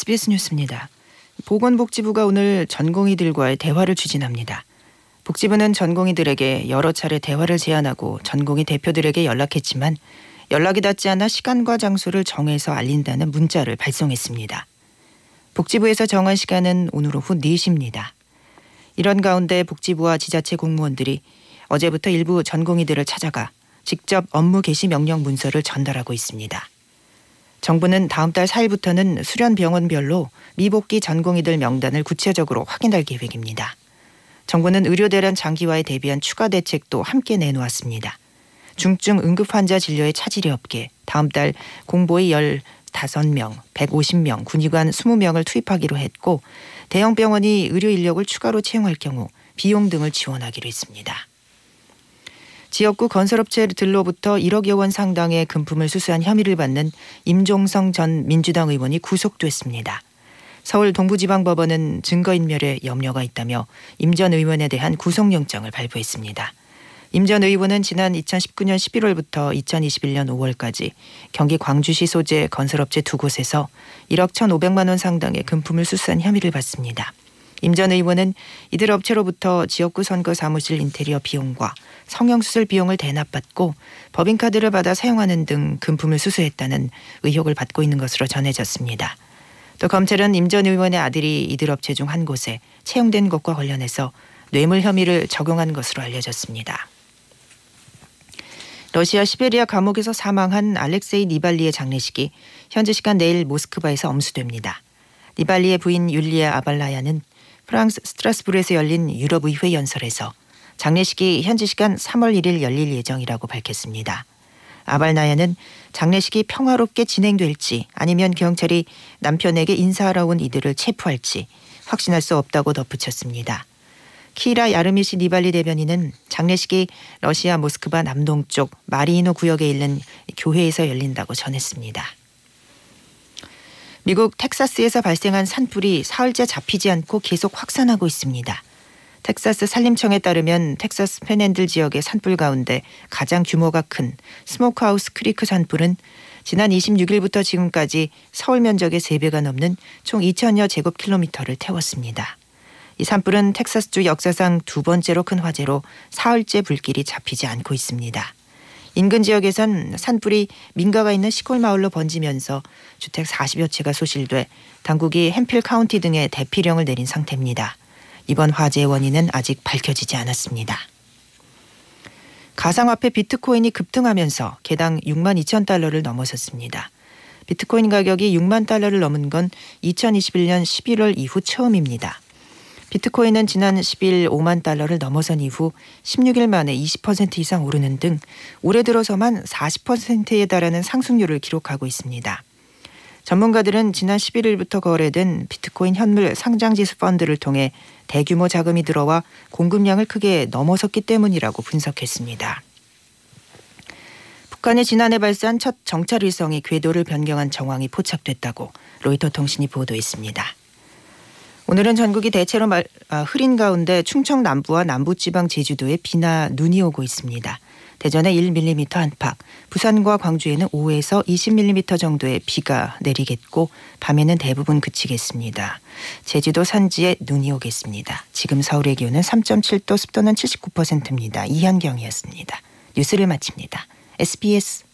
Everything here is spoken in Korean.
SBS 뉴스입니다. 보건복지부가 오늘 전공의들과의 대화를 추진합니다. 복지부는 전공의들에게 여러 차례 대화를 제안하고 전공의 대표들에게 연락했지만 연락이 닿지 않아 시간과 장소를 정해서 알린다는 문자를 발송했습니다. 복지부에서 정한 시간은 오늘 오후 4시입니다. 이런 가운데 복지부와 지자체 공무원들이 어제부터 일부 전공의들을 찾아가 직접 업무 개시 명령 문서를 전달하고 있습니다. 정부는 다음 달 4일부터는 수련 병원별로 미복귀 전공의들 명단을 구체적으로 확인할 계획입니다. 정부는 의료 대란 장기화에 대비한 추가 대책도 함께 내놓았습니다. 중증 응급 환자 진료에 차질이 없게 다음 달 공보의 15명, 150명, 군의관 20명을 투입하기로 했고 대형 병원이 의료 인력을 추가로 채용할 경우 비용 등을 지원하기로 했습니다. 지역구 건설업체들로부터 1억여 원 상당의 금품을 수수한 혐의를 받는 임종성 전 민주당 의원이 구속됐습니다. 서울 동부지방법원은 증거인멸에 염려가 있다며 임 전 의원에 대한 구속영장을 발부했습니다. 임 전 의원은 지난 2019년 11월부터 2021년 5월까지 경기 광주시 소재 건설업체 두 곳에서 1억 1,500만 원 상당의 금품을 수수한 혐의를 받습니다. 임 전 의원은 이들 업체로부터 지역구 선거 사무실 인테리어 비용과 성형수술 비용을 대납받고 법인카드를 받아 사용하는 등 금품을 수수했다는 의혹을 받고 있는 것으로 전해졌습니다. 또 검찰은 임 전 의원의 아들이 이들 업체 중 한 곳에 채용된 것과 관련해서 뇌물 혐의를 적용한 것으로 알려졌습니다. 러시아 시베리아 감옥에서 사망한 알렉세이 니발리의 장례식이 현지 시간 내일 모스크바에서 엄수됩니다. 니발리의 부인 율리아 아발라야는 프랑스 스트라스부르에서 열린 유럽의회 연설에서 장례식이 현지 시간 3월 1일 열릴 예정이라고 밝혔습니다. 아발나야는 장례식이 평화롭게 진행될지 아니면 경찰이 남편에게 인사하러 온 이들을 체포할지 확신할 수 없다고 덧붙였습니다. 키라 야르미시 니발리 대변인은 장례식이 러시아 모스크바 남동쪽 마리이노 구역에 있는 교회에서 열린다고 전했습니다. 미국 텍사스에서 발생한 산불이 사흘째 잡히지 않고 계속 확산하고 있습니다. 텍사스 산림청에 따르면 텍사스 팬핸들 지역의 산불 가운데 가장 규모가 큰 스모크하우스 크리크 산불은 지난 26일부터 지금까지 서울 면적의 3배가 넘는 총 2천여 제곱킬로미터를 태웠습니다. 이 산불은 텍사스주 역사상 두 번째로 큰 화재로 사흘째 불길이 잡히지 않고 있습니다. 인근 지역에선 산불이 민가가 있는 시골 마을로 번지면서 주택 40여 채가 소실돼 당국이 햄필 카운티 등에 대피령을 내린 상태입니다. 이번 화재의 원인은 아직 밝혀지지 않았습니다. 가상화폐 비트코인이 급등하면서 개당 6만 2천 달러를 넘어섰습니다. 비트코인 가격이 6만 달러를 넘은 건 2021년 11월 이후 처음입니다. 비트코인은 지난 10일 5만 달러를 넘어선 이후 16일 만에 20% 이상 오르는 등 올해 들어서만 40%에 달하는 상승률을 기록하고 있습니다. 전문가들은 지난 11일부터 거래된 비트코인 현물 상장지수 펀드를 통해 대규모 자금이 들어와 공급량을 크게 넘어섰기 때문이라고 분석했습니다. 북한이 지난해 발사한 첫 정찰 위성이 궤도를 변경한 정황이 포착됐다고 로이터 통신이 보도했습니다. 오늘은 전국이 대체로 말, 아, 흐린 가운데 충청 남부와 남부지방 제주도에 비나 눈이 오고 있습니다. 대전에 1mm 안팎, 부산과 광주에는 5에서 20mm 정도의 비가 내리겠고 밤에는 대부분 그치겠습니다. 제주도 산지에 눈이 오겠습니다. 지금 서울의 기온은 3.7도, 습도는 79%입니다. 이현경이었습니다. 뉴스를 마칩니다. SBS